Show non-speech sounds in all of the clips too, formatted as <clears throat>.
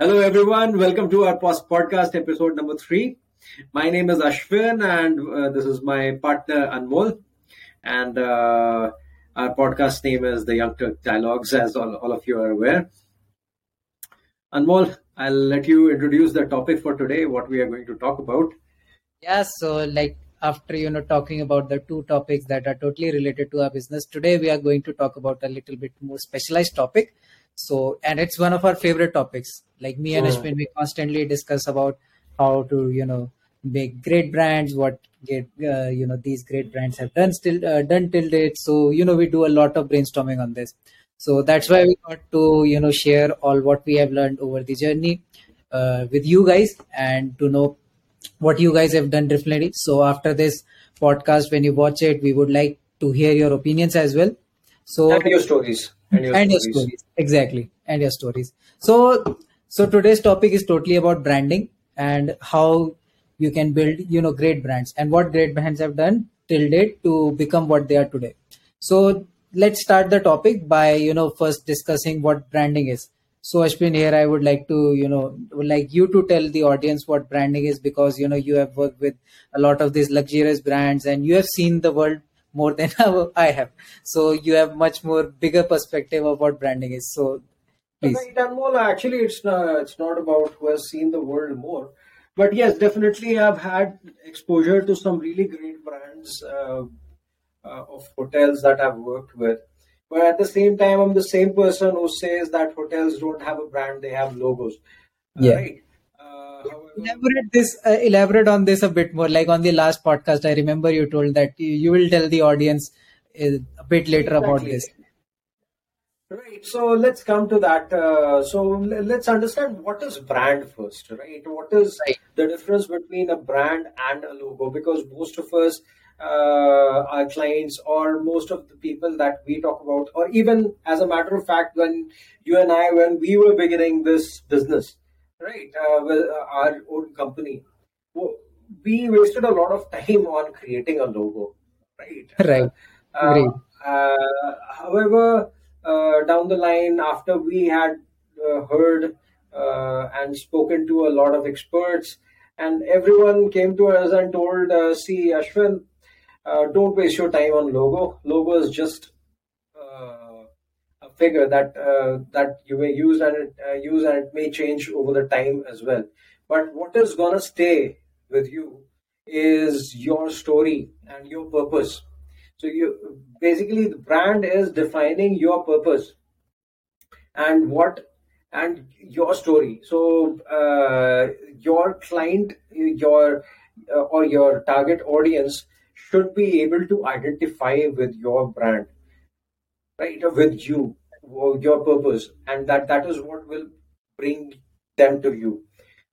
Hello, everyone. Welcome to our post podcast episode number three. My name is Ashwin, and uh, this is my partner Anmol. And uh, our podcast name is the Young Turk Dialogues, as all, all of you are aware. Anmol, I'll let you introduce the topic for today, what we are going to talk about. Yeah, so like after you know talking about the two topics that are totally related to our business, today we are going to talk about a little bit more specialized topic so, and it's one of our favorite topics. Like me and Ashwin, we constantly discuss about how to, you know, make great brands, what get, uh, you know, these great brands have done still uh, done till date. So, you know, we do a lot of brainstorming on this. So that's why we got to, you know, share all what we have learned over the journey uh, with you guys and to know what you guys have done differently. So after this podcast, when you watch it, we would like to hear your opinions as well. So and your stories and your, and stories. your stories. Exactly. And your stories. So so today's topic is totally about branding and how you can build you know great brands and what great brands have done till date to become what they are today. So let's start the topic by you know first discussing what branding is. So ashwin here i would like to you know would like you to tell the audience what branding is because you know you have worked with a lot of these luxurious brands and you have seen the world more than <laughs> I have. So you have much more bigger perspective of what branding is. So please. Anmol, actually, it's not, it's not about who has seen the world more. But yes, definitely I've had exposure to some really great brands uh, uh, of hotels that I've worked with. But at the same time, I'm the same person who says that hotels don't have a brand, they have logos. Yeah. Right? Elaborate this uh, elaborate on this a bit more. Like on the last podcast i remember you told that you, you will tell the audience uh, a bit later exactly. about this. Right. So let's come to that uh, so let's understand what is brand first right? What is right. the difference between a brand and a logo? Because most of us uh, our clients or most of the people that we talk about or even as a matter of fact when you and i when we were beginning this business right, uh, with uh, our own company, we wasted a lot of time on creating a logo, right? Right. Uh, uh, however, uh, down the line, after we had uh, heard and spoken to a lot of experts, and everyone came to us and told, "See, Ashwin, don't waste your time on logo. Logo is just figure that uh, that you may use and it, uh, use and it may change over the time as well. But what is gonna stay with you is your story and your purpose. So you basically the brand is defining your purpose and what and your story. So uh, your client, your uh, or your target audience should be able to identify with your brand, right? With you, your purpose and that that is what will bring them to you.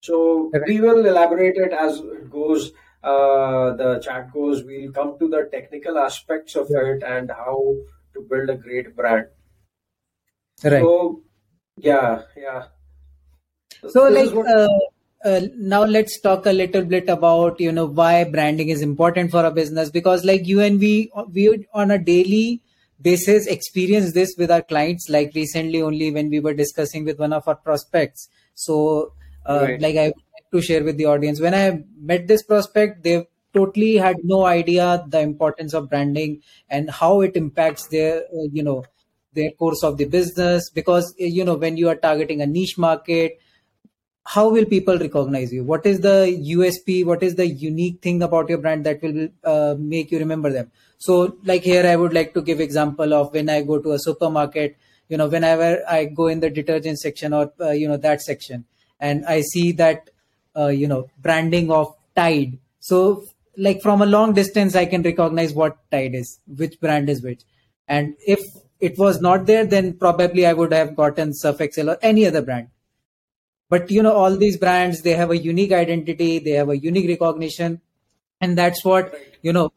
So we will elaborate it as it goes. Uh, the chat goes. We'll come to the technical aspects of yeah. it and how to build a great brand. Right. So yeah yeah. So like what... uh, uh, now let's talk a little bit about you know why branding is important for a business. Because like you and we we on a daily basis experience this with our clients like recently only when we were discussing with one of our prospects. So uh, right. like i would like to share with the audience. When i met this prospect they totally had no idea the importance of branding and how it impacts their uh, you know their course of the business. Because you know when you are targeting a niche market how will people recognize you? What is the usp what is the unique thing about your brand that will uh, make you remember them so like here i would like to give example of when i go to a supermarket you know whenever i go in the detergent section or uh, you know that section and i see that uh, you know branding of tide. So like from a long distance i can recognize what tide is which brand is which. And if it was not there then probably i would have gotten surf excel or any other brand. But you know all these brands they have a unique identity they have a unique recognition and that's what you know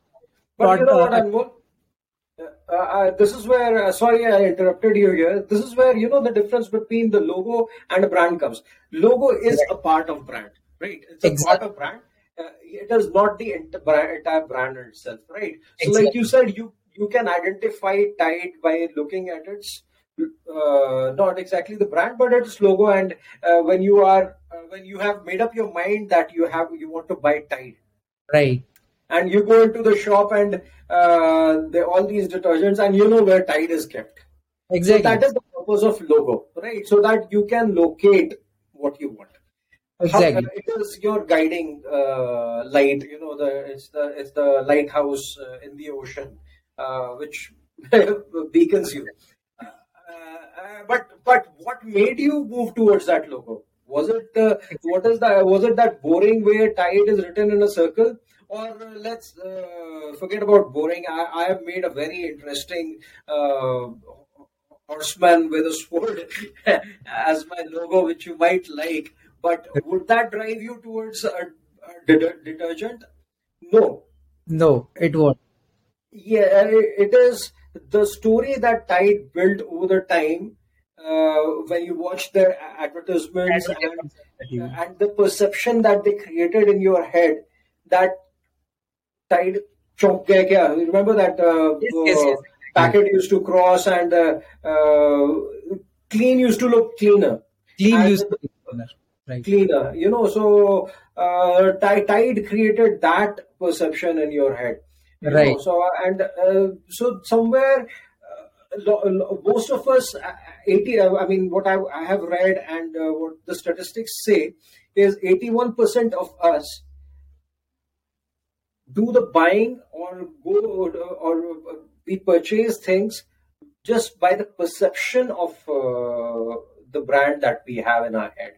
but you know what, uh, uh, uh, this is where uh, sorry i interrupted you here this is where you know the difference between the logo and a brand comes logo is right. a part of brand right it's a part of brand uh, it is not the entire brand itself right so exactly. like you said you you can identify tide by looking at its uh, not exactly the brand, but its logo. And uh, when you are uh, when you have made up your mind that you have you want to buy Tide, right? And you go into the shop and uh, all these detergents, and you know where Tide is kept. Exactly. So that is the purpose of logo, right? So that you can locate what you want. Exactly. How, it is your guiding uh, light. You know, the it's the it's the lighthouse uh, in the ocean, uh, which <laughs> beacons you. Uh, uh, but but what made you move towards that logo? Was it uh, what is that? Was it that boring way tide is written in a circle? Or uh, let's uh, forget about boring. I, I have made a very interesting uh, horseman with a sword <laughs> as my logo, which you might like. But would that drive you towards a, a de- detergent? No. No, it won't. Yeah, it is the story that Tide built over the time uh, when you watch their advertisements and, and the perception that they created in your head that Tide chonk kya? Remember that uh, yes, yes, yes. packet used to cross and uh, uh, clean used to look cleaner. Clean used to look cleaner right. cleaner. You know, so uh, Tide created that perception in your head. You right. Know? So and uh, so somewhere. Uh, most of us, uh, 80, uh, I mean, what I, I have read and uh, what the statistics say is 81% of us do the buying or go or, or we purchase things just by the perception of uh, the brand that we have in our head.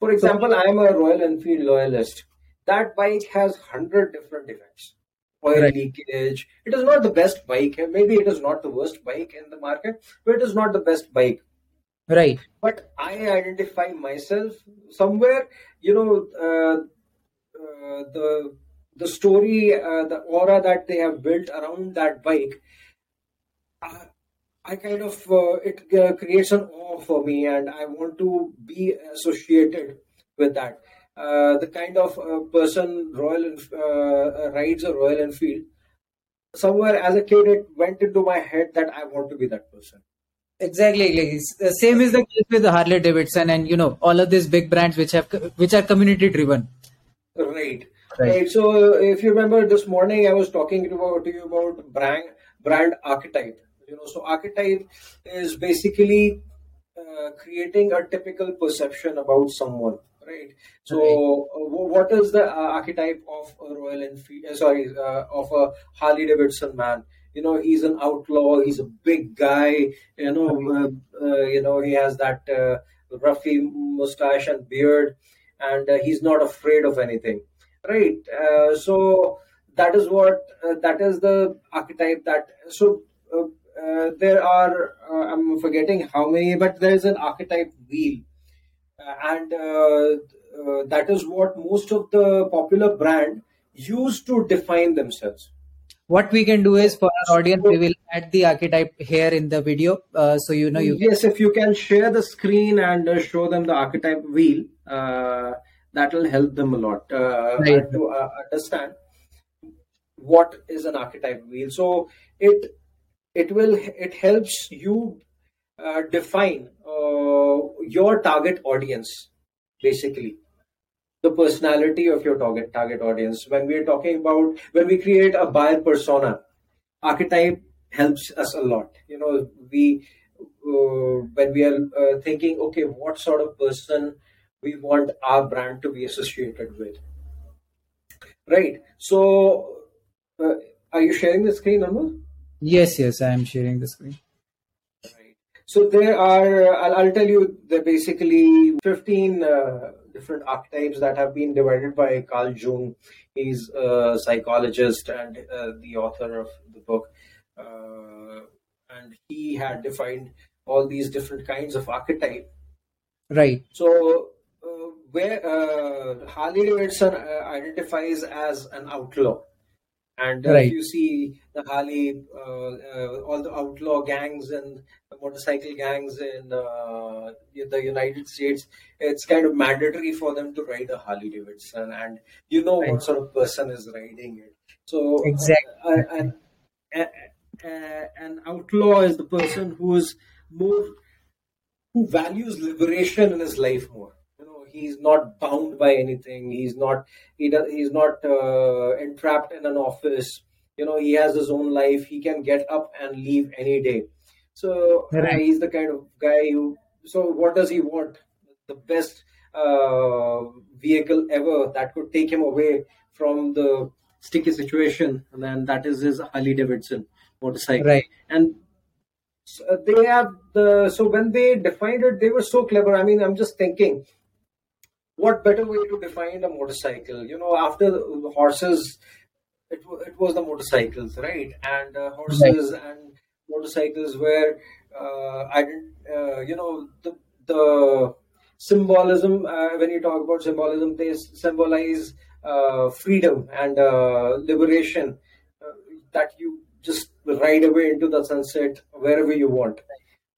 For example, I am a Royal Enfield loyalist. That bike has 100 different defects. Oil right. leakage. It is not the best bike. Maybe it is not the worst bike in the market, but it is not the best bike. Right. But I identify myself somewhere, you know, uh, uh, the the story, uh, the aura that they have built around that bike. Uh, I kind of uh, it uh, creates an awe for me, and I want to be associated with that. Uh, the kind of uh, person Royal uh, rides a Royal Enfield. Somewhere as a kid, it went into my head that I want to be that person. Exactly, like, same is the case with the Harley Davidson, and you know all of these big brands which have which are community driven. Right. Right. right. So, if you remember this morning, I was talking to, to you about brand brand archetype you know. So archetype is basically uh, creating a typical perception about someone right? So uh, what is the uh, archetype of a royal enfield uh, sorry uh, of a harley davidson man? You know he's an outlaw he's a big guy you know uh, you know he has that roughy mustache and beard and he's not afraid of anything right so that is what that is the archetype that so uh, there are uh, I'm forgetting how many, but there is an archetype wheel, uh, and uh, that is what most of the popular brand use to define themselves. What we can do is for our audience, we will add the archetype here in the video, so you know you. Yes, if you can share the screen and show them the archetype wheel, that will help them a lot right. to understand what is an archetype wheel. So it it will it helps you uh, define uh, your target audience basically the personality of your target target audience when we're talking about when we create a buyer persona archetype helps us a lot you know we uh, when we are uh, thinking okay what sort of person we want our brand to be associated with right so uh, are you sharing the screen Anmol? Yes, yes, I am sharing the screen. Right. So there are, I'll, I'll tell you, there are basically 15 uh, different archetypes that have been divided by Carl Jung. He's a psychologist and uh, the author of the book. Uh, and he had defined all these different kinds of archetype. Right. So where uh, Harley Davidson uh, identifies as an outlaw and uh, right. if you see the Harley, uh, uh, all the outlaw gangs and motorcycle gangs in uh, the United States, it's kind of mandatory for them to ride a Harley Davidson, and you know right. what sort of person is riding it. So exactly, uh, an, an outlaw is the person who's more who values liberation in his life more he's not bound by anything he's not he does he's not uh, entrapped in an office you know he has his own life he can get up and leave any day so right. he's the kind of guy who so what does he want the best uh, vehicle ever that could take him away from the sticky situation, and then that is his Harley Davidson motorcycle. Right. And so they have the so when they defined it, they were so clever. I mean, I'm just thinking, what better way to define a motorcycle? You know, after the horses, it it was the motorcycles, right? And uh, horses right. and motorcycles were uh, I didn't, uh, you know, the the symbolism uh, when you talk about symbolism, they symbolize uh, freedom and uh, liberation uh, that you just ride away into the sunset wherever you want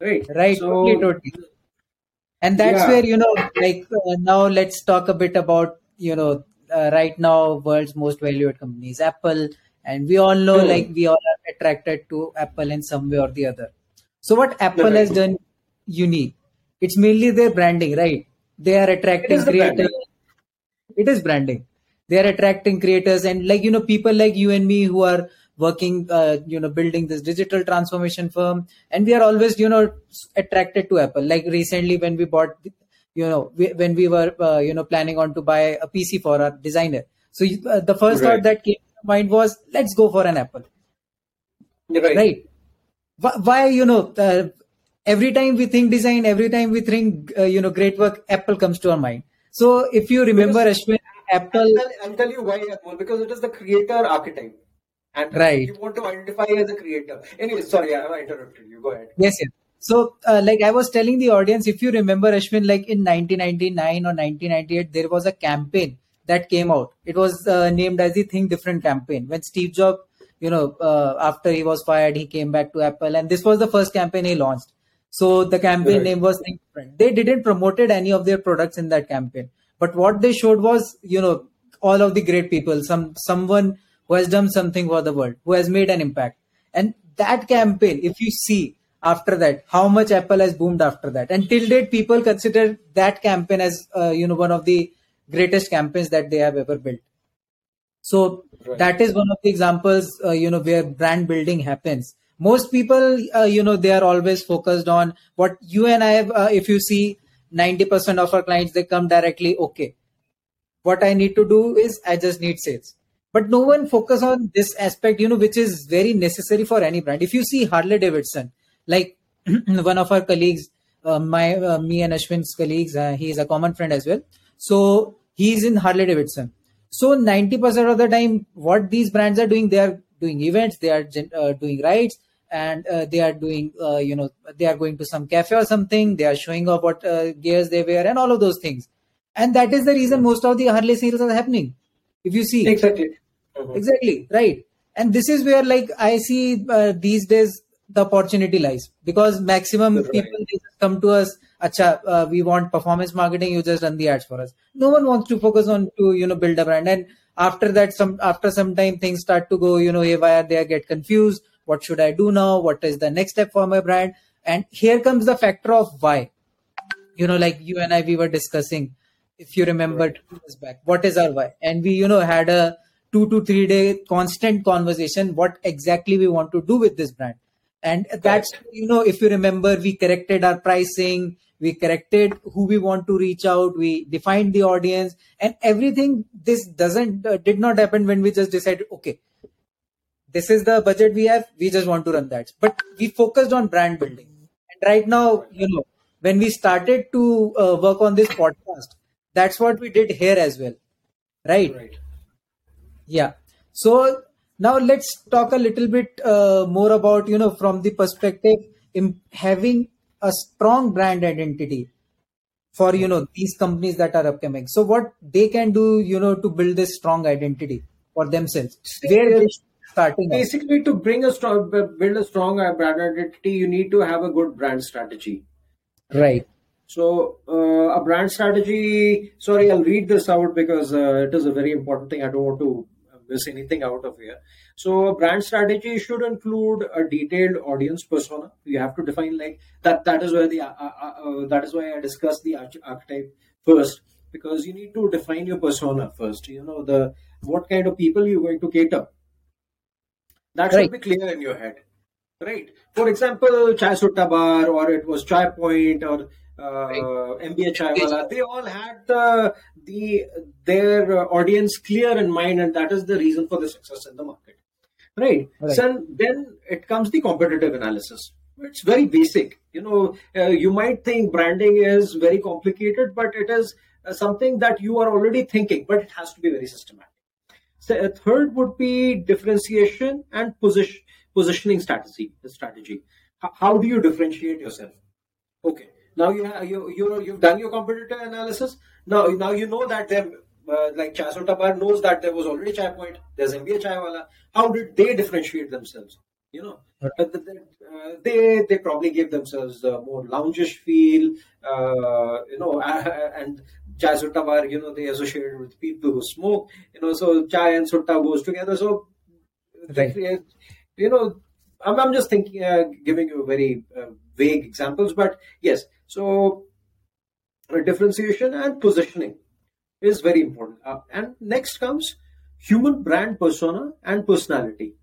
right right so, totally, totally. And that's yeah. where you know like uh, now let's talk a bit about you know uh, right now world's most valued companies apple. And we all know mm. like we all are attracted to apple in some way or the other. So what apple has done unique it's mainly their branding right? They are attracting it creators. It is branding. They are attracting creators and like you know people like you and me who are working uh, you know building this digital transformation firm and we are always you know attracted to apple like recently when we bought you know we, when we were uh, you know planning on to buy a pc for our designer so uh, the first right. thought that came to mind was let's go for an apple right, right. why you know uh, every time we think design every time we think uh, you know great work apple comes to our mind so if you remember because, Ashwin, Apple. I'll I'll tell you why Apple because it is the creator archetype, and right. you want to identify as a creator. Anyway, sorry, I interrupted you. Go ahead. Yes, yes. So, uh, like I was telling the audience, if you remember, Ashwin, like in 1999 or 1998, there was a campaign that came out. It was uh, named as the Think Different campaign. When Steve Jobs, you know, uh, after he was fired, he came back to Apple, and this was the first campaign he launched. So the campaign right. name was Think Different. They didn't promoted any of their products in that campaign but what they showed was you know all of the great people some someone who has done something for the world who has made an impact. And that campaign if you see after that how much apple has boomed after that. And till date people consider that campaign as uh, you know one of the greatest campaigns that they have ever built. So right. that is one of the examples uh, you know where brand building happens. Most people uh, you know they are always focused on what you and i have uh, if you see 90% of our clients they come directly okay what i need to do is i just need sales but no one focus on this aspect you know which is very necessary for any brand. If you see harley davidson like <clears throat> one of our colleagues uh, my uh, me and ashwin's colleagues uh, he is a common friend as well. So he's in harley davidson. So 90% of the time what these brands are doing they are doing events they are uh, doing rides and uh, they are doing uh, you know they are going to some cafe or something they are showing off what uh, gears they wear and all of those things. And that is the reason most of the harley sales are happening. If you see. Exactly mm-hmm. exactly right. And this is where like i see uh, these days the opportunity lies. Because maximum right. people come to us acha uh, we want performance marketing you just run the ads for us. No one wants to focus on to you know build a brand. And after that some after some time things start to go you know haywire they get confused. What should i do now? What is the next step for my brand? And here comes the factor of why. You know like you and i we were discussing if you remember two years back what is our why? And we you know had a two to three day constant conversation what exactly we want to do with this brand. And that's you know if you remember we corrected our pricing we corrected who we want to reach out we defined the audience and everything this doesn't uh, did not happen when we just decided okay this is the budget we have we just want to run that. But we focused on brand building. And right now you know when we started to uh, work on this podcast that's what we did here as well. Right? Right yeah. So now let's talk a little bit uh, more about you know from the perspective in having a strong brand identity for you know these companies that are upcoming. So what they can do you know to build this strong identity for themselves? Where they starting basically to bring a strong build a strong brand identity you need to have a good brand strategy. Right so uh, a brand strategy sorry i'll read this out because uh, it is a very important thing i don't want to miss anything out of here. So a brand strategy should include a detailed audience persona. You have to define like that. That is where the uh, uh, uh, that is why I discussed the archetype first because you need to define your persona first. You know the what kind of people you're going to cater. That should be clear in your head, right? For example, Chai Sutta Bar or it was Chai Point or uh, MBA Chaiwala, they all had the the their audience clear in mind, and that is the reason for the success in the market. Right. right. So then it comes the competitive analysis. It's very basic. You know, uh, you might think branding is very complicated, but it is uh, something that you are already thinking, but it has to be very systematic. So a third would be differentiation and position positioning strategy. Strategy. H- how do you differentiate yourself? Okay now you have, you you you've done your competitor analysis. Now now you know that them uh, like Chai Sutta Bar knows that there was already Chai Point. There's MBA Chaiwala. How did they differentiate themselves? You know, uh, they they probably gave themselves a more loungish feel. Uh, you know, <laughs> and Chai Sutta Bar, you know, they associated with people who smoke. You know, so Chai and Sutta goes together. So, right. you know, I'm, I'm just thinking, uh, giving you very uh, vague examples, but yes, so uh, differentiation and positioning is very important. Uh, and next comes human brand persona and personality.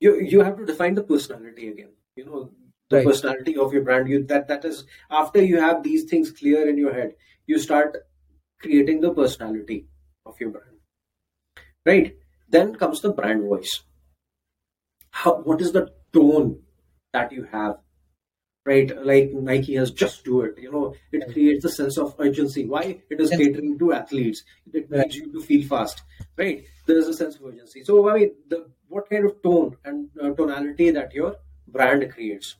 You you have to define the personality again. You know the right. personality of your brand. You that that is after you have these things clear in your head, you start creating the personality of your brand. Right. Then comes the brand voice. How what is the tone that you have? Right? Like nike has just do it. You know it creates a sense of urgency. Why? It is catering to athletes. It needs you to feel fast. Right? There is a sense of urgency. So i mean the what kind of tone and uh, tonality that your brand creates.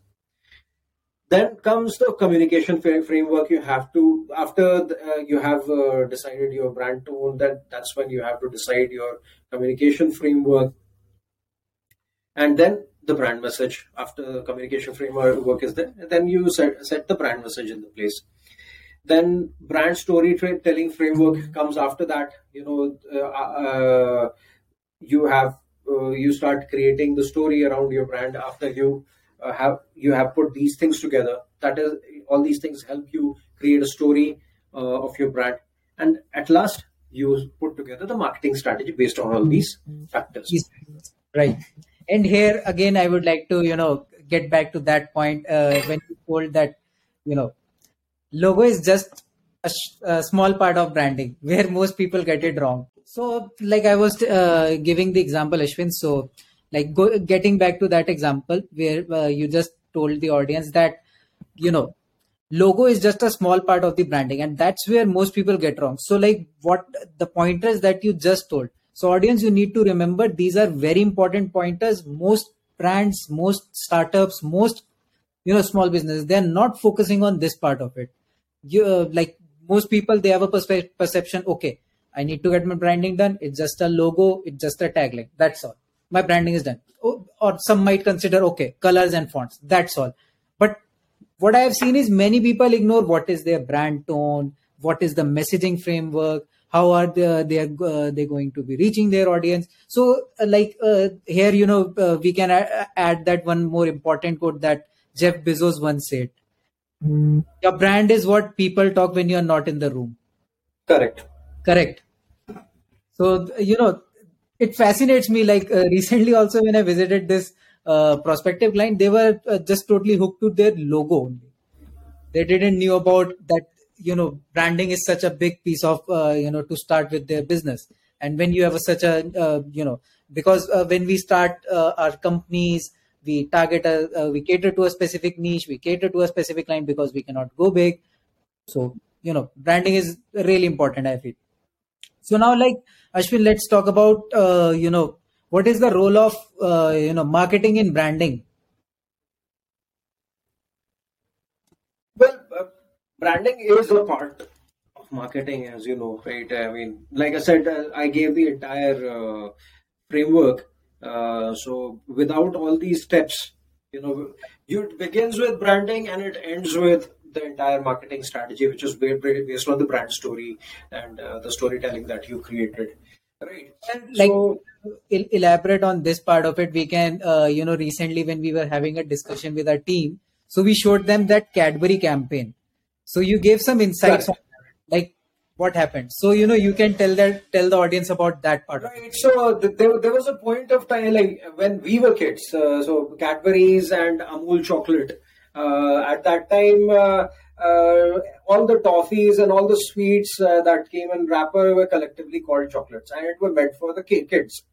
Then comes the communication framework you have to after the, uh, you have uh, decided your brand tone that that's when you have to decide your communication framework and then the brand message after the communication framework work is there. And then you set, set the brand message in the place. Then brand storytelling framework comes after that. You know uh, uh, you have uh, you start creating the story around your brand after you uh, have you have put these things together. That is all these things help you create a story uh, of your brand. And at last you put together the marketing strategy based on all these factors. Right and here again i would like to you know get back to that point uh, when you told that you know logo is just a, sh- a, small part of branding <laughs> where most people get it wrong. So like i was uh, giving the example ashwin so like go, getting back to that example where uh, you just told the audience that you know logo is just a small part of the branding and that's where most people get wrong. So like what the pointers that you just told so, audience, you need to remember these are very important pointers. Most brands, most startups, most you know small businesses, they're not focusing on this part of it. You uh, like most people, they have a perspe- perception. Okay, I need to get my branding done. It's just a logo. It's just a tagline. That's all. My branding is done. Oh, or some might consider okay, colors and fonts. That's all. But what I have seen is many people ignore what is their brand tone, what is the messaging framework, how are they they are uh, they going to be reaching their audience. So uh, like uh, here you know uh, we can add, add that one more important quote that jeff bezos once said. Mm. your brand is what people talk when you are not in the room. Correct. Correct. So you know it fascinates me like uh, recently also when i visited this uh, prospective client they were just totally hooked to their logo only. They didn't knew about that you know branding is such a big piece of uh, you know to start with their business. And when you have a, such a uh, you know because uh, when we start uh, our companies we target a uh, we cater to a specific niche we cater to a specific client because we cannot go big. So you know branding is really important i feel. So now like ashwin let's talk about uh, you know what is the role of you know marketing in branding branding is a part of marketing as you know right? I mean like i said uh, i gave the entire uh, framework uh, so without all these steps you know it begins with branding and it ends with the entire marketing strategy which is based on the brand story and uh, the storytelling that you created Right. like so, elaborate on this part of it. We can uh, you know recently when we were having a discussion with our team so we showed them that cadbury campaign so you gave some insights on, like what happened. So you know you can tell that tell the audience about that part right. So there, there was a point of time like when we were kids uh, so cadbury's and amul chocolate uh, at that time uh, uh, all the toffees and all the sweets uh, that came in wrapper were collectively called chocolates and it were meant for the kids.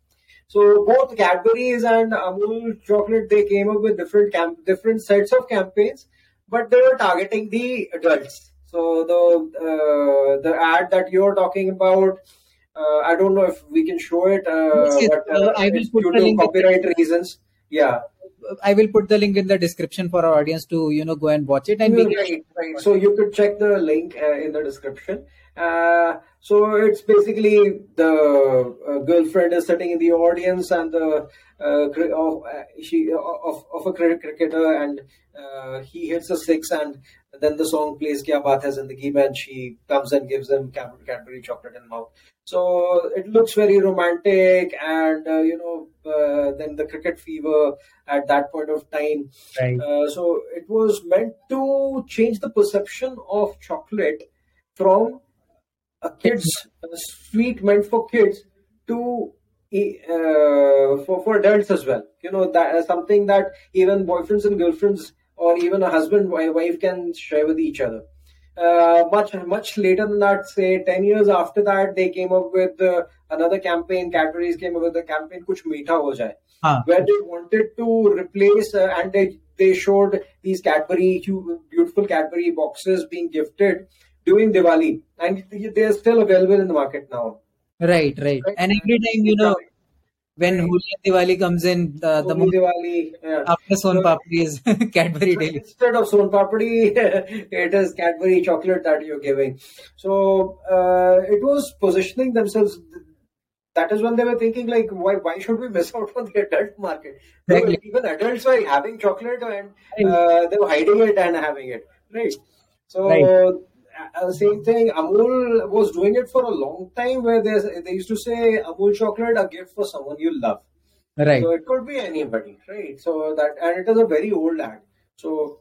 So both Cadbury's and Amul chocolate they came up with different camp different sets of campaigns, but they were targeting the adults. So the uh, the ad that you're talking about, uh, I don't know if we can show it, uh, yes, but uh, I will put due to copyright reasons. Yeah, I will put the link in the description for our audience to you know go and watch it. And right, right. So you could check the link uh, in the description. Uh, so it's basically the uh, girlfriend is sitting in the audience and the uh, of uh, she of, of a cricketer and uh, he hits a six and then the song plays Kya Baat Hai Zindagi and she comes and gives him Cadbury chocolate in mouth. So it looks very romantic and uh, you know then the cricket fever at that point of time. Right. so it was meant to change the perception of chocolate from a kids a sweet meant for kids to uh, for for adults as well. You know that is something that even boyfriends and girlfriends or even a husband wife can share with each other. Uh, much much later than that, say ten years after that, they came up with uh, another campaign. Cadbury's came up with a campaign, "Kuch Meetha Ho Jaye," huh. where they wanted to replace uh, and they they showed these Cadbury beautiful Cadbury boxes being gifted during Diwali, and they are still available in the market now. Right, right, right. and every time you know when. Holi and Diwali comes in, uh, the Diwali yeah. after Son so, Papdi is <laughs> Cadbury Daily. Instead of Son Papdi, <laughs> it is Cadbury chocolate that you're giving. So uh, it was positioning themselves. That is when they were thinking like, why why should we miss out on the adult market? Exactly. Even adults were having chocolate and uh, they were hiding it and having it, right? So. Right uh, same thing. Amul was doing it for a long time, where they they used to say Amul chocolate a gift for someone you love. Right. So it could be anybody, right? So that and it is a very old ad. So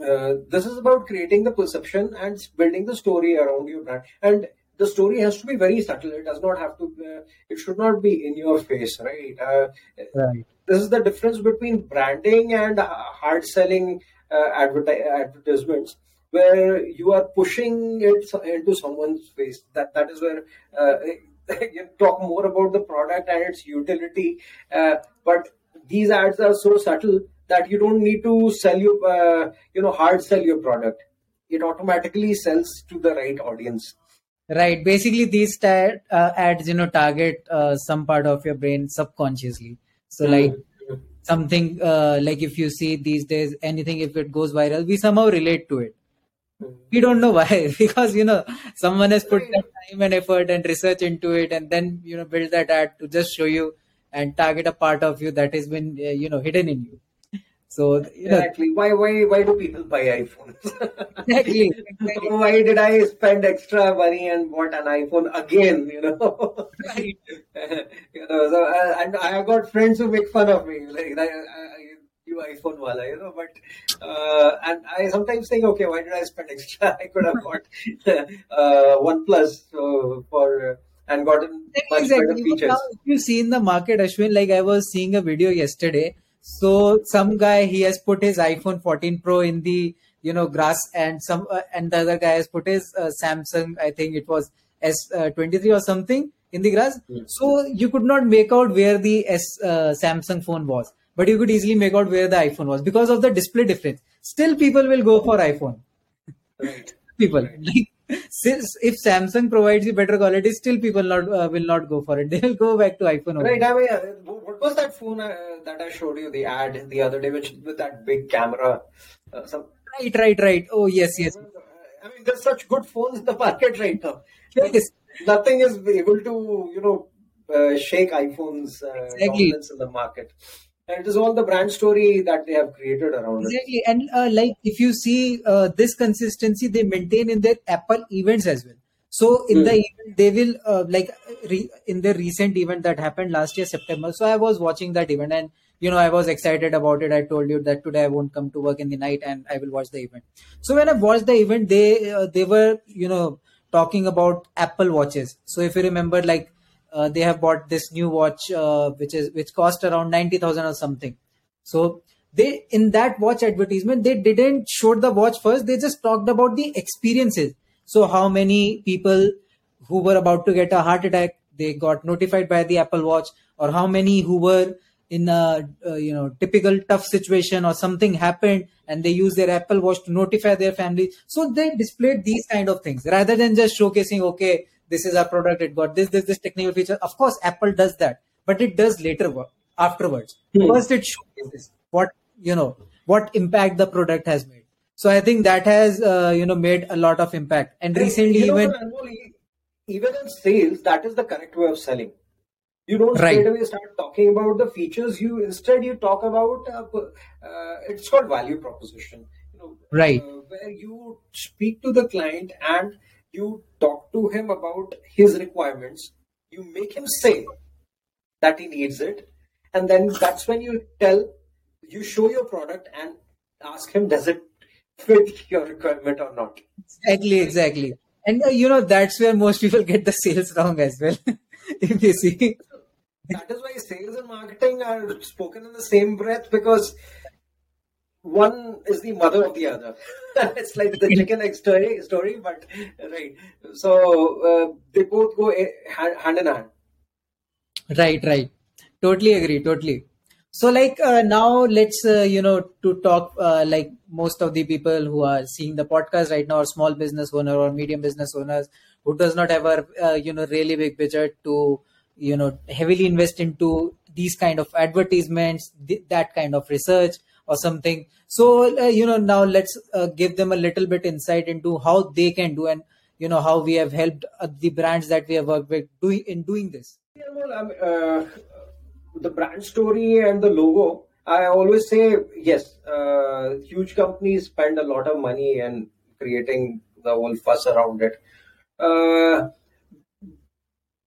uh, this is about creating the perception and building the story around your brand. And the story has to be very subtle. It does not have to. Uh, it should not be in your face, right? Uh, right. This is the difference between branding and hard selling uh, adverti- advertisements where you are pushing it into someone's face. That that is where uh, <laughs> you talk more about the product and its utility. Uh, but these ads are so subtle that you don't need to sell you uh, you know hard sell your product. It automatically sells to the right audience. Right. Basically, these ta- uh, ads you know target uh, some part of your brain subconsciously. So mm-hmm. like something uh, like if you see these days anything if it goes viral we somehow relate to it we don't know why <laughs> because you know someone has put that time and effort and research into it and then you know build that ad to just show you and target a part of you that has been uh, you know hidden in you so you know, exactly why why why do people buy iPhones? <laughs> exactly, exactly. Why did I spend extra money and bought an iPhone again? You know, right? <laughs> you know, so uh, and I have got friends who make fun of me. Like I, you iPhone wala, you know. But uh, and I sometimes think, okay, why did I spend extra? <laughs> I could have bought <laughs> uh, OnePlus uh, for. Uh, and gotten much exactly. better features. Now, if you see in the market, Ashwin, like I was seeing a video yesterday. So some guy he has put his iPhone 14 Pro in the you know grass, and some uh, and the other guy has put his uh, Samsung. I think it was S23 uh, or something in the grass. Mm-hmm. So you could not make out where the S uh, Samsung phone was but you could easily make out where the iPhone was because of the display difference. Still, people will go for iPhone. Right. <laughs> People like since if Samsung provides you better quality, still people not uh, will not go for it. <laughs> They will go back to iPhone. Right. I mean, uh, what was that phone uh, that I showed you the ad the other day, which with that big camera? Uh, some... Right, right, right. Oh yes, yes. I mean, there's such good phones in the market right now. Yes. Nothing is able to, you know, uh, shake iPhone's uh, exactly. dominance in the market and it is all the brand story that they have created around exactly. it. And uh, like if you see uh, this consistency, they maintain in their Apple events as well. so in mm. the hmm. event they will uh, like re- in the recent event that happened last year september so i was watching that event and you know i was excited about it i told you that today i won't come to work in the night and i will watch the event so when i watched the event they uh, they were you know talking about apple watches so if you remember like uh, they have bought this new watch uh, which is which cost around 90000 or something. So they in that watch advertisement they didn't show the watch first they just talked about the experiences. So how many people who were about to get a heart attack they got notified by the apple watch or how many who were in a uh, you know typical tough situation or something happened and they use their apple watch to notify their family. So they displayed these kind of things. Rather than just showcasing okay this is our product it got this this this technical feature. Of course apple does that but it does later work afterwards. Hmm. first it showcases what you know what impact the product has made. So i think that has uh, you know made a lot of impact. And recently you even even in sales that is the correct way of selling you don't right. straight away start talking about the features. You instead you talk about uh, uh, it's called value proposition. You know right. uh, where you speak to the client and you talk to him about his requirements. You make him say that he needs it. And then that's when you tell you show your product and ask him does it fit your requirement or not? Exactly exactly. And uh, you know that's where most people get the sales wrong as well. <laughs> If you see that is why sales and marketing are spoken in the same breath because one is the mother of the other. <laughs> it's like the chicken egg story, story, but right. So uh, they both go hand in hand. Right, right. Totally agree. Totally. So, like uh, now, let's uh, you know to talk uh, like most of the people who are seeing the podcast right now are small business owner or medium business owners who does not have a uh, you know really big budget to you know heavily invest into these kind of advertisements th- that kind of research or something. So uh, you know now let's uh, give them a little bit insight into how they can do and you know how we have helped uh, the brands that we have worked with doing in doing this. Yeah, well, uh, the brand story and the logo i always say yes uh, huge companies spend a lot of money and creating the whole fuss around it. Uh,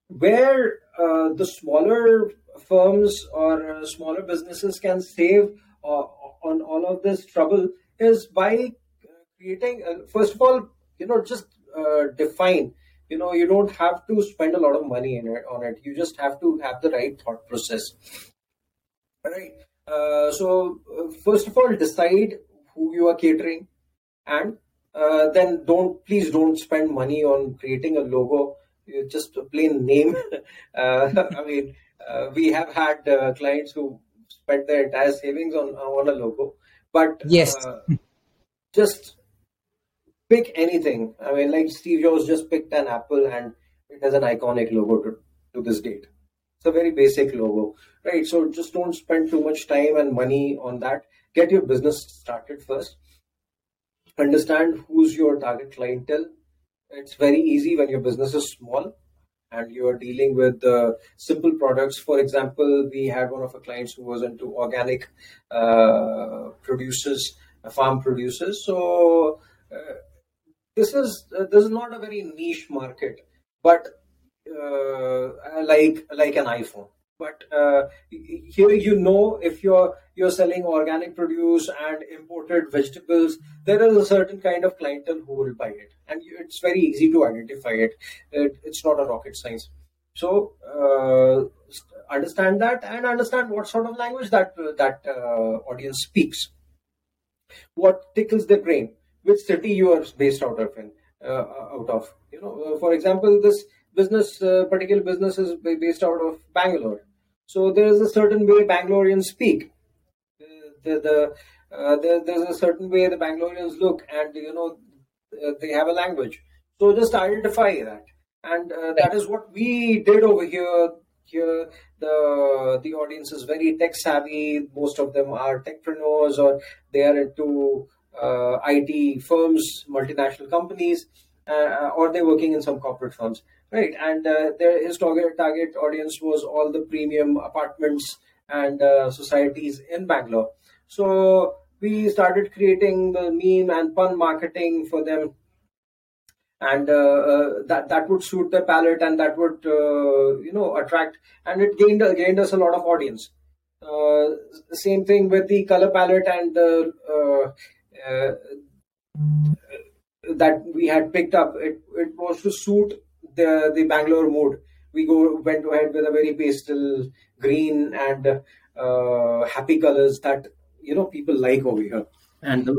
where uh, the smaller firms or uh, smaller businesses can save uh, on all of this trouble is by creating uh, first of all you know just uh, define. You know you don't have to spend a lot of money in it on it. You just have to have the right thought process. Right? So first of all decide who you are catering and then don't please don't spend money on creating a logo just a plain name. <laughs> Uh, I mean, uh, we have had uh, clients who spent their entire savings on on a logo, but yes, just pick anything. I mean, like Steve Jobs just picked an apple, and it has an iconic logo to, to this date. It's a very basic logo, right? So just don't spend too much time and money on that. Get your business started first. Understand who's your target clientele it's very easy when your business is small and you are dealing with uh, simple products. For example, we had one of our clients who was into organic uh, producers, uh, farm producers. So uh, this is uh, this is not a very niche market, but uh, like like an iPhone but here you know if you're you're selling organic produce and imported vegetables. There is a certain kind of clientele who will buy it. And it's very easy to identify it, it it's not a rocket science. So uh, understand that and understand what sort of language that that uh, audience speaks. What tickles their brain which city you are based out of in uh, out of. You know for example this business uh, particular business is based out of bangalore. So there is a certain way Bangaloreans speak. The, the, uh, there, there's a certain way the Bangaloreans look, and you know uh, they have a language. So just identify that, and uh, that is what we did over here. Here, the the audience is very tech savvy. Most of them are techpreneurs, or they are into uh, IT firms, multinational companies, uh, or they're working in some corporate firms. Right, and uh, their his target target audience was all the premium apartments and uh, societies in Bangalore. So we started creating the meme and pun marketing for them. and uh, uh, that that would suit the palate and that would uh, you know attract and it gained gained us a lot of audience. Uh, same thing with the color palette and the uh, uh, that we had picked up. It, it was to suit the the bangalore mood. We go went ahead with a very pastel green and happy colors that you know people like over here and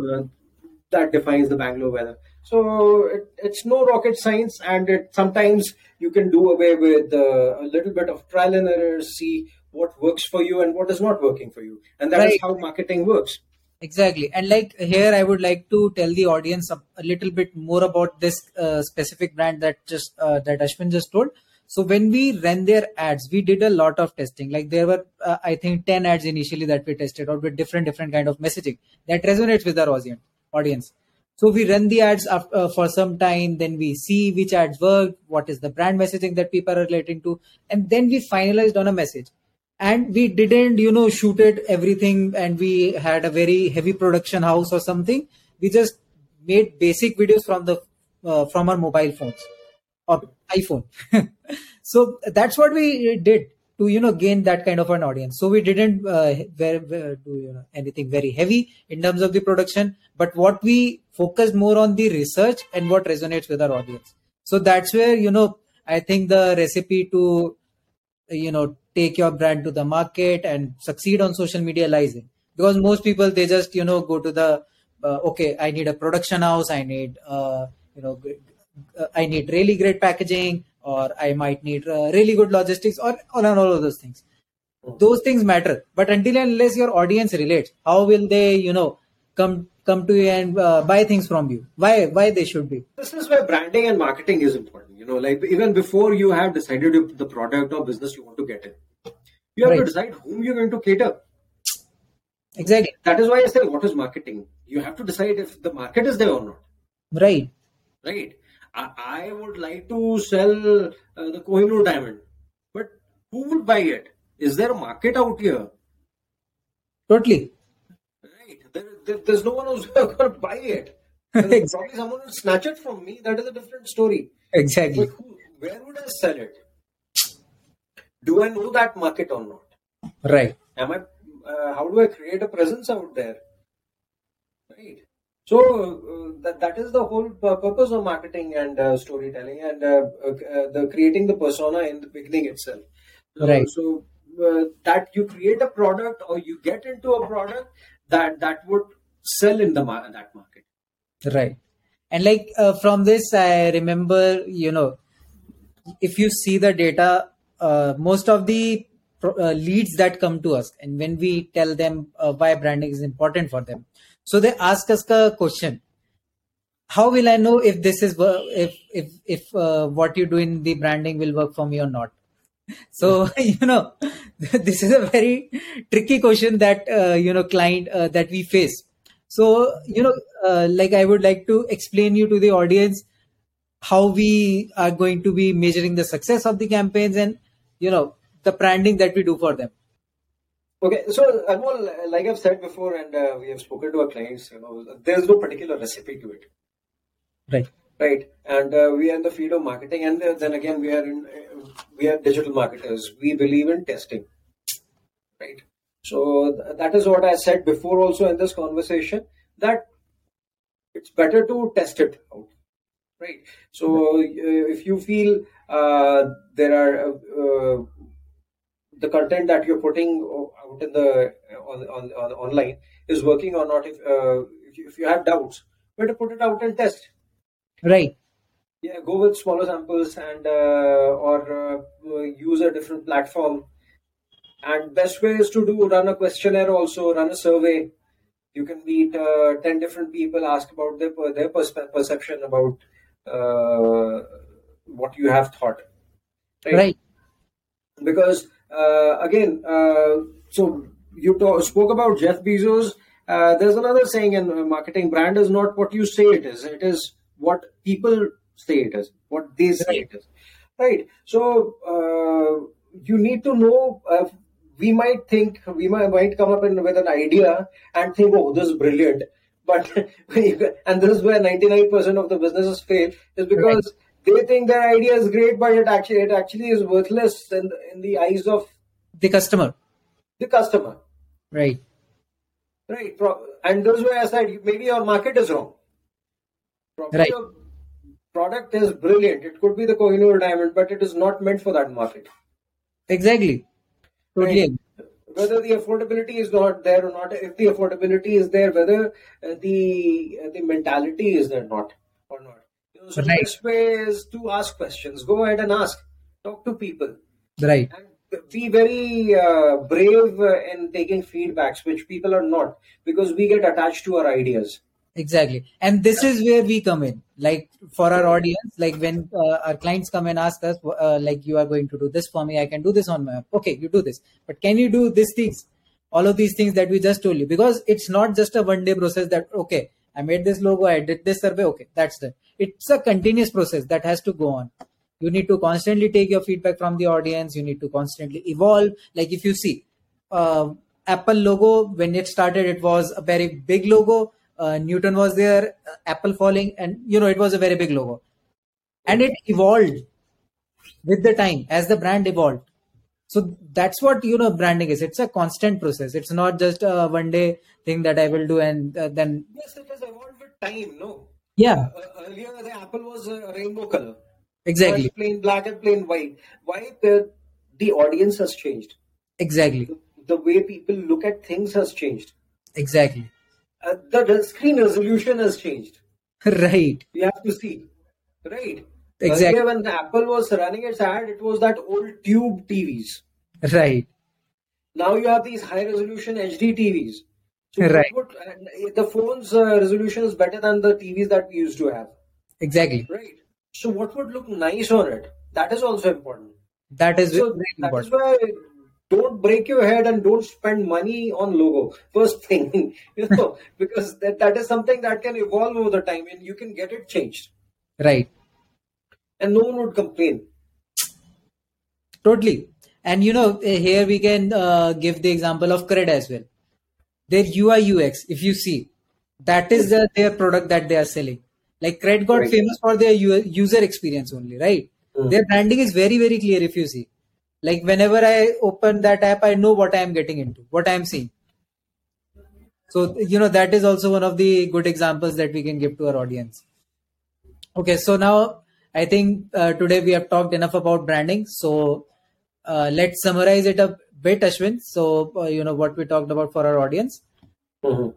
that defines the bangalore weather so it, it's no rocket science, and it, sometimes you can do away with uh, a little bit of trial and error, see what works for you and what is not working for you, and that right. is how marketing works. Exactly, and like here, I would like to tell the audience a, a little bit more about this uh, specific brand that just uh, that Ashwin just told. So when we ran their ads, we did a lot of testing. Like there were, uh, I think, ten ads initially that we tested out with different different kind of messaging that resonates with our audience. Audience so we run the ads uh, for some time, then we see which ads work, what is the brand messaging that people are relating to, and then we finalized on a message. And we didn't, you know, shoot it everything, and we had a very heavy production house or something. We just made basic videos from the uh, from our mobile phones or iPhone. <laughs> so that's what we did to you know gain that kind of an audience. So we didn't uh, very, very, do you know, anything very heavy in terms of the production but what we focused more on the research and what resonates with our audience. So that's where you know i think the recipe to you know take your brand to the market and succeed on social media lies in. Because most people they just you know go to the uh, okay i need a production house i need uh, you know i need really great packaging or I might need uh, really good logistics or, or all of those things. Those things matter, but until and unless your audience relates, how will they, you know, come come to you and uh, buy things from you? Why why they should be? This is where branding and marketing is important. You know, like even before you have decided the product or business you want to get in, you have right. to decide whom you're going to cater. Exactly. That is why I say what is marketing. You have to decide if the market is there or not. Right. Right. I, would like to sell uh, the Kohinoor diamond, but who would buy it? Is there a market out here? Totally. Right. There, there, there's no one who's <laughs> going to buy it. <laughs> exactly. Probably someone will snatch it from me. That is a different story. Exactly. But who, where would I sell it? Do I know that market or not? Right. Am I? Uh, how do I create a presence out there? Right. So uh, that, that is the whole purpose of marketing and uh, storytelling and uh, uh, the creating the persona in the beginning itself. Right. So uh, that you create a product or you get into a product that that would sell in the that market. Right. And like uh, from this, I remember you know if you see the data, most of the leads that come to us, and when we tell them why branding is important for them so they ask us a question. How will I know if this is if if if uh, what you do in the branding will work for me or not? So <laughs> you know, <laughs> this is a very tricky question that uh, you know client uh, that we face. So you know, uh, like I would like to explain you to the audience how we are going to be measuring the success of the campaigns and you know the branding that we do for them. Okay, so Anmol, like I've said before, and uh, we have spoken to our clients, you know, there's no particular recipe to it. Right. Right, and uh, we are in the field of marketing, and then again, we are in we are digital marketers. We believe in testing. Right. So th- that is what I said before, also in this conversation, that it's better to test it out. Right. So uh, if you feel uh, there are uh, the content that you're putting out in the on, on, on online is working or not. If, uh, if, you, have doubts, better put it out and test. Right. Yeah, go with smaller samples and uh, or uh, use a different platform. And best way is to do run a questionnaire also, run a survey. You can meet uh, ten different people, ask about their their perception about uh, what you have thought. Right. right. Because uh, again, uh, so you talk, spoke about Jeff Bezos. Uh, there's another saying in marketing: brand is not what you say it is; it is what people say it is, what they say right. it is. Right. So you need to know we might think we might, might come up in, with an idea and think oh this is brilliant but <laughs> and this is where 99% of the businesses fail is because right. They think their idea is great but it actually it actually is worthless in, in the eyes of the customer. The customer. Right. Right and this is where i said maybe your market is wrong. Probably right. your product is brilliant. It could be the kohinoor diamond but it is not meant for that market. Exactly. Totally right. Whether the affordability is not there or not if the affordability is there whether uh, the uh, the mentality is there not or not so right. the best way is to ask questions. Go ahead and ask. Talk to people. Right. And be very uh, brave in taking feedbacks which people are not because we get attached to our ideas. Exactly. And this is where we come in. Like for our audience like when uh, our clients come and ask us uh, like you are going to do this for me. I can do this on my app okay you do this. But can you do these things? All of these things that we just told you. Because it's not just a one day process that okay i made this logo i did this survey okay that's it. It's a continuous process that has to go on. You need to constantly take your feedback from the audience you need to constantly evolve. Like if you see uh, apple logo when it started it was a very big logo. Uh, Newton was there, uh, Apple falling, and you know it was a very big logo, and it evolved with the time as the brand evolved. So that's what you know branding is. It's a constant process. It's not just a one day thing that I will do and uh, then. Yes, it has evolved with time. No. Yeah. Uh, earlier, the apple was a rainbow color. Exactly. Plain black and plain white. Why the the audience has changed. Exactly. The, the way people look at things has changed. Exactly uh, the, the screen resolution has changed. <laughs> Right. You have to see. Right. Exactly. Earlier when Apple was running its ad, it was that old tube TVs. Right. Now you have these high resolution HD TVs. So right. The phone's uh, resolution is better than the TVs that we used to have. Exactly. Right. So what would look nice on it? That is also important. That is so very that important. Is why don't break your head and don't spend money on logo first thing <laughs> you know because that, that is something that can evolve over the time and you can get it changed right and no one would complain. Totally. And you know eh, here we can uh, give the example of cred as well. Their ui ux if you see that is the, their product that they are selling. Like cred got right. famous for their user experience only right? Mm. their branding is very very clear if you see. Like whenever i open that app i know what i am getting into what i am seeing. So you know that is also one of the good examples that we can give to our audience. Okay so now i think uh, today we have talked enough about branding. So uh, let's summarize it a bit ashwin. So uh, you know what we talked about for our audience. Mm-hmm.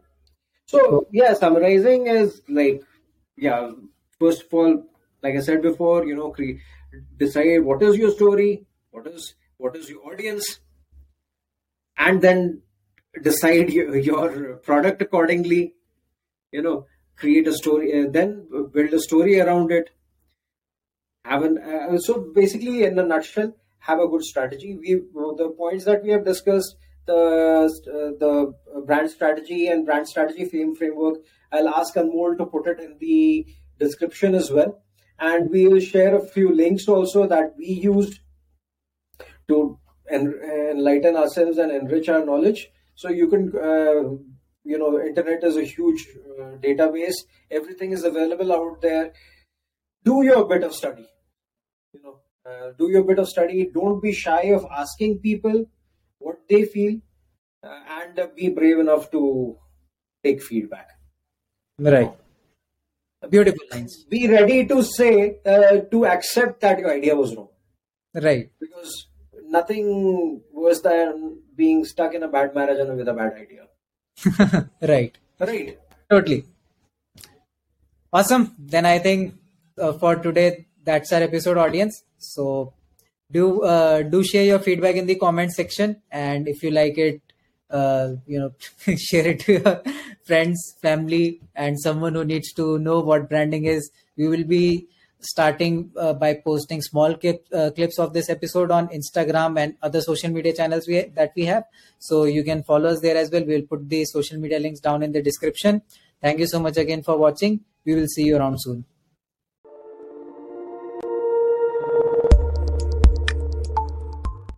so yeah summarizing is like yeah first of all like i said before you know cre- decide what is your story what is what is your audience and then decide your, your product accordingly you know create a story uh, then build a story around it have an uh, so basically in a nutshell have a good strategy we the points that we have discussed the uh, the brand strategy and brand strategy frame framework i'll ask anmol to put it in the description as well and we will share a few links also that we used to enlighten ourselves and enrich our knowledge. So you can, uh, you know, internet is a huge uh, database. Everything is available out there. Do your bit of study. You know, uh, do your bit of study. Don't be shy of asking people what they feel, uh, and be brave enough to take feedback. Right. Beautiful lines. Be ready to say uh, to accept that your idea was wrong. Right. Because nothing worse than being stuck in a bad marriage and with a bad idea. <laughs> right. Right. Totally. Awesome. Then I think uh, for today that's our episode, audience. So do uh, do share your feedback in the comment section, and if you like it, uh, you know, <laughs> share it to your friends, family, and someone who needs to know what branding is. We will be starting uh, by posting small clip, uh, clips of this episode on Instagram and other social media channels we, that we have. So you can follow us there as well. We'll put the social media links down in the description. Thank you so much again for watching. We will see you around soon.